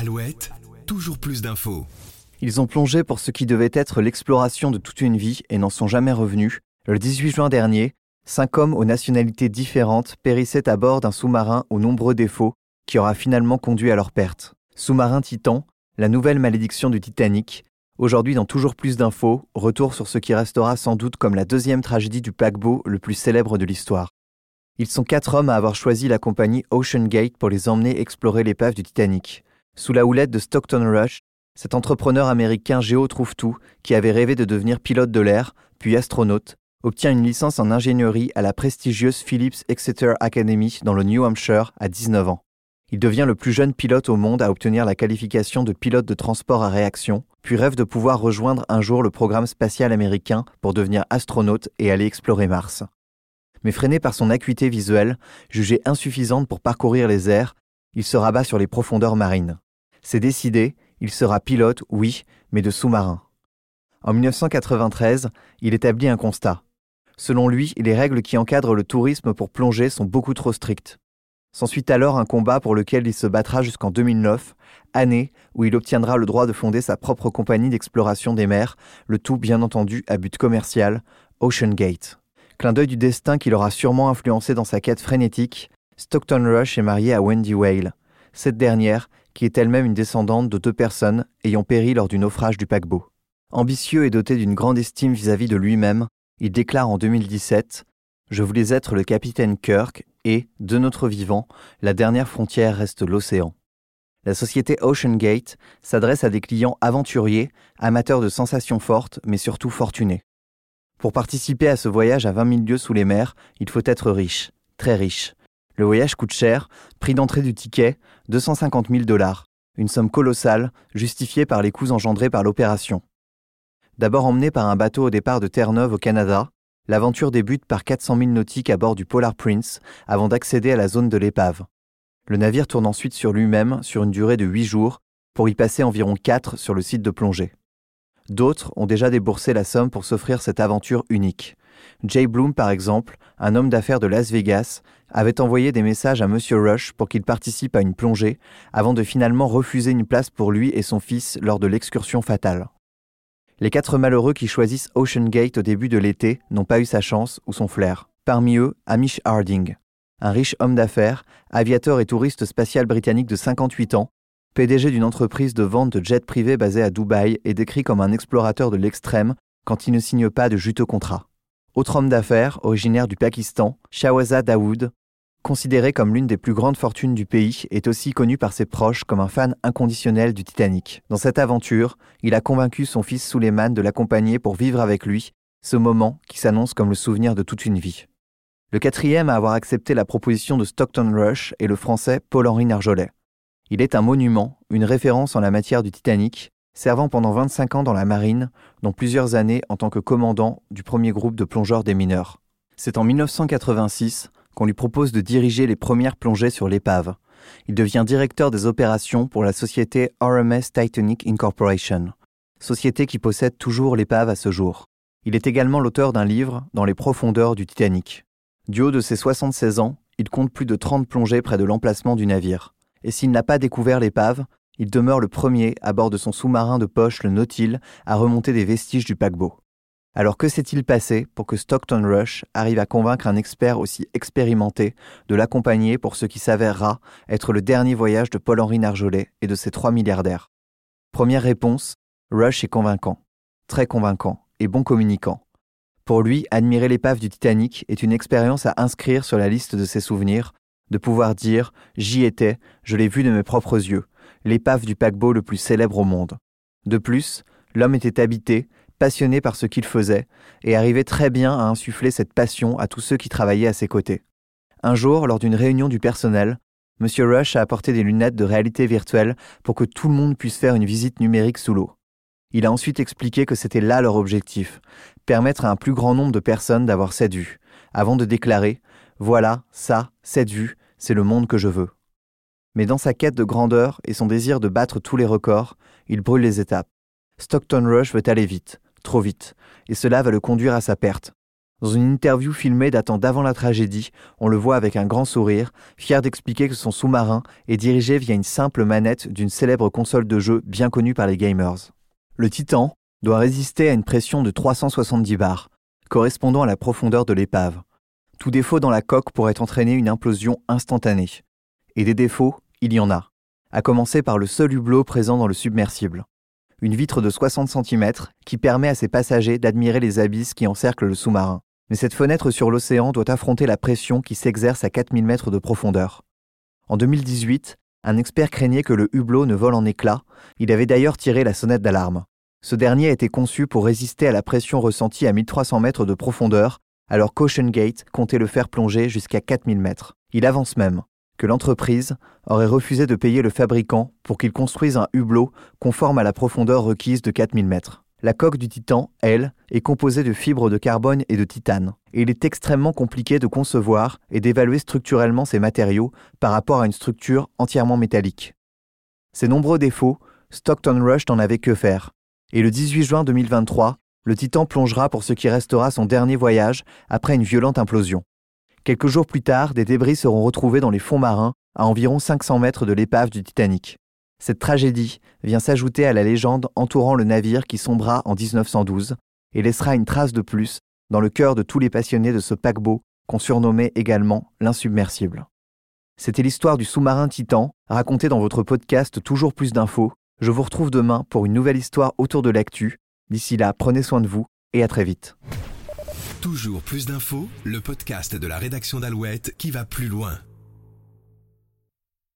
Alouette, toujours plus d'infos. Ils ont plongé pour ce qui devait être l'exploration de toute une vie et n'en sont jamais revenus. Le 18 juin dernier, cinq hommes aux nationalités différentes périssaient à bord d'un sous-marin aux nombreux défauts qui aura finalement conduit à leur perte. Sous-marin Titan, la nouvelle malédiction du Titanic. Aujourd'hui, dans toujours plus d'infos, retour sur ce qui restera sans doute comme la deuxième tragédie du paquebot le plus célèbre de l'histoire. Ils sont quatre hommes à avoir choisi la compagnie Ocean Gate pour les emmener explorer l'épave du Titanic. Sous la houlette de Stockton Rush, cet entrepreneur américain géo trouve tout, qui avait rêvé de devenir pilote de l'air, puis astronaute, obtient une licence en ingénierie à la prestigieuse Phillips Exeter Academy dans le New Hampshire à 19 ans. Il devient le plus jeune pilote au monde à obtenir la qualification de pilote de transport à réaction, puis rêve de pouvoir rejoindre un jour le programme spatial américain pour devenir astronaute et aller explorer Mars mais freiné par son acuité visuelle, jugée insuffisante pour parcourir les airs, il se rabat sur les profondeurs marines. C'est décidé, il sera pilote, oui, mais de sous-marin. En 1993, il établit un constat. Selon lui, les règles qui encadrent le tourisme pour plonger sont beaucoup trop strictes. S'ensuit alors un combat pour lequel il se battra jusqu'en 2009, année où il obtiendra le droit de fonder sa propre compagnie d'exploration des mers, le tout bien entendu à but commercial, Ocean Gate. Clin d'œil du destin qui l'aura sûrement influencé dans sa quête frénétique, Stockton Rush est marié à Wendy Whale, cette dernière qui est elle-même une descendante de deux personnes ayant péri lors du naufrage du paquebot. Ambitieux et doté d'une grande estime vis-à-vis de lui-même, il déclare en 2017 Je voulais être le capitaine Kirk et, de notre vivant, la dernière frontière reste l'océan. La société Ocean Gate s'adresse à des clients aventuriers, amateurs de sensations fortes, mais surtout fortunés. Pour participer à ce voyage à 20 000 lieues sous les mers, il faut être riche, très riche. Le voyage coûte cher, prix d'entrée du ticket, 250 000 dollars, une somme colossale, justifiée par les coûts engendrés par l'opération. D'abord emmené par un bateau au départ de Terre-Neuve au Canada, l'aventure débute par 400 000 nautiques à bord du Polar Prince avant d'accéder à la zone de l'épave. Le navire tourne ensuite sur lui-même sur une durée de 8 jours, pour y passer environ 4 sur le site de plongée. D'autres ont déjà déboursé la somme pour s'offrir cette aventure unique. Jay Bloom, par exemple, un homme d'affaires de Las Vegas, avait envoyé des messages à M. Rush pour qu'il participe à une plongée, avant de finalement refuser une place pour lui et son fils lors de l'excursion fatale. Les quatre malheureux qui choisissent Ocean Gate au début de l'été n'ont pas eu sa chance ou son flair. Parmi eux, Amish Harding, un riche homme d'affaires, aviateur et touriste spatial britannique de 58 ans, PDG d'une entreprise de vente de jets privés basée à Dubaï est décrit comme un explorateur de l'extrême quand il ne signe pas de juteux contrats. Autre homme d'affaires, originaire du Pakistan, Shahwazad Daoud, considéré comme l'une des plus grandes fortunes du pays, est aussi connu par ses proches comme un fan inconditionnel du Titanic. Dans cette aventure, il a convaincu son fils Suleiman de l'accompagner pour vivre avec lui ce moment qui s'annonce comme le souvenir de toute une vie. Le quatrième à avoir accepté la proposition de Stockton Rush est le français Paul-Henri Narjolet. Il est un monument, une référence en la matière du Titanic, servant pendant 25 ans dans la marine, dont plusieurs années en tant que commandant du premier groupe de plongeurs des mineurs. C'est en 1986 qu'on lui propose de diriger les premières plongées sur l'épave. Il devient directeur des opérations pour la société RMS Titanic Incorporation, société qui possède toujours l'épave à ce jour. Il est également l'auteur d'un livre dans les profondeurs du Titanic. Du haut de ses 76 ans, il compte plus de 30 plongées près de l'emplacement du navire et s'il n'a pas découvert l'épave, il demeure le premier à bord de son sous-marin de poche, le Nautil, à remonter des vestiges du paquebot. Alors que s'est-il passé pour que Stockton Rush arrive à convaincre un expert aussi expérimenté de l'accompagner pour ce qui s'avérera être le dernier voyage de Paul-Henri Narjolet et de ses trois milliardaires? Première réponse, Rush est convaincant, très convaincant et bon communicant. Pour lui, admirer l'épave du Titanic est une expérience à inscrire sur la liste de ses souvenirs, de pouvoir dire J'y étais, je l'ai vu de mes propres yeux, l'épave du paquebot le plus célèbre au monde. De plus, l'homme était habité, passionné par ce qu'il faisait, et arrivait très bien à insuffler cette passion à tous ceux qui travaillaient à ses côtés. Un jour, lors d'une réunion du personnel, M. Rush a apporté des lunettes de réalité virtuelle pour que tout le monde puisse faire une visite numérique sous l'eau. Il a ensuite expliqué que c'était là leur objectif, permettre à un plus grand nombre de personnes d'avoir cette vue, avant de déclarer Voilà, ça, cette vue, c'est le monde que je veux. Mais dans sa quête de grandeur et son désir de battre tous les records, il brûle les étapes. Stockton Rush veut aller vite, trop vite, et cela va le conduire à sa perte. Dans une interview filmée datant d'avant la tragédie, on le voit avec un grand sourire, fier d'expliquer que son sous-marin est dirigé via une simple manette d'une célèbre console de jeu bien connue par les gamers. Le Titan doit résister à une pression de 370 bars, correspondant à la profondeur de l'épave. Tout défaut dans la coque pourrait entraîner une implosion instantanée. Et des défauts, il y en a, à commencer par le seul hublot présent dans le submersible. Une vitre de 60 cm qui permet à ses passagers d'admirer les abysses qui encerclent le sous-marin. Mais cette fenêtre sur l'océan doit affronter la pression qui s'exerce à 4000 mètres de profondeur. En 2018, un expert craignait que le hublot ne vole en éclats, il avait d'ailleurs tiré la sonnette d'alarme. Ce dernier a été conçu pour résister à la pression ressentie à 1300 mètres de profondeur, alors qu'Ocean Gate comptait le faire plonger jusqu'à 4000 mètres. Il avance même que l'entreprise aurait refusé de payer le fabricant pour qu'il construise un hublot conforme à la profondeur requise de 4000 mètres. La coque du Titan, elle, est composée de fibres de carbone et de titane, et il est extrêmement compliqué de concevoir et d'évaluer structurellement ces matériaux par rapport à une structure entièrement métallique. Ces nombreux défauts, Stockton Rush n'en avait que faire, et le 18 juin 2023, le Titan plongera pour ce qui restera son dernier voyage après une violente implosion. Quelques jours plus tard, des débris seront retrouvés dans les fonds marins à environ 500 mètres de l'épave du Titanic. Cette tragédie vient s'ajouter à la légende entourant le navire qui sombra en 1912 et laissera une trace de plus dans le cœur de tous les passionnés de ce paquebot qu'on surnommait également l'insubmersible. C'était l'histoire du sous-marin Titan, racontée dans votre podcast Toujours plus d'infos. Je vous retrouve demain pour une nouvelle histoire autour de l'actu. D'ici là, prenez soin de vous et à très vite. Toujours plus d'infos, le podcast de la rédaction d'Alouette qui va plus loin.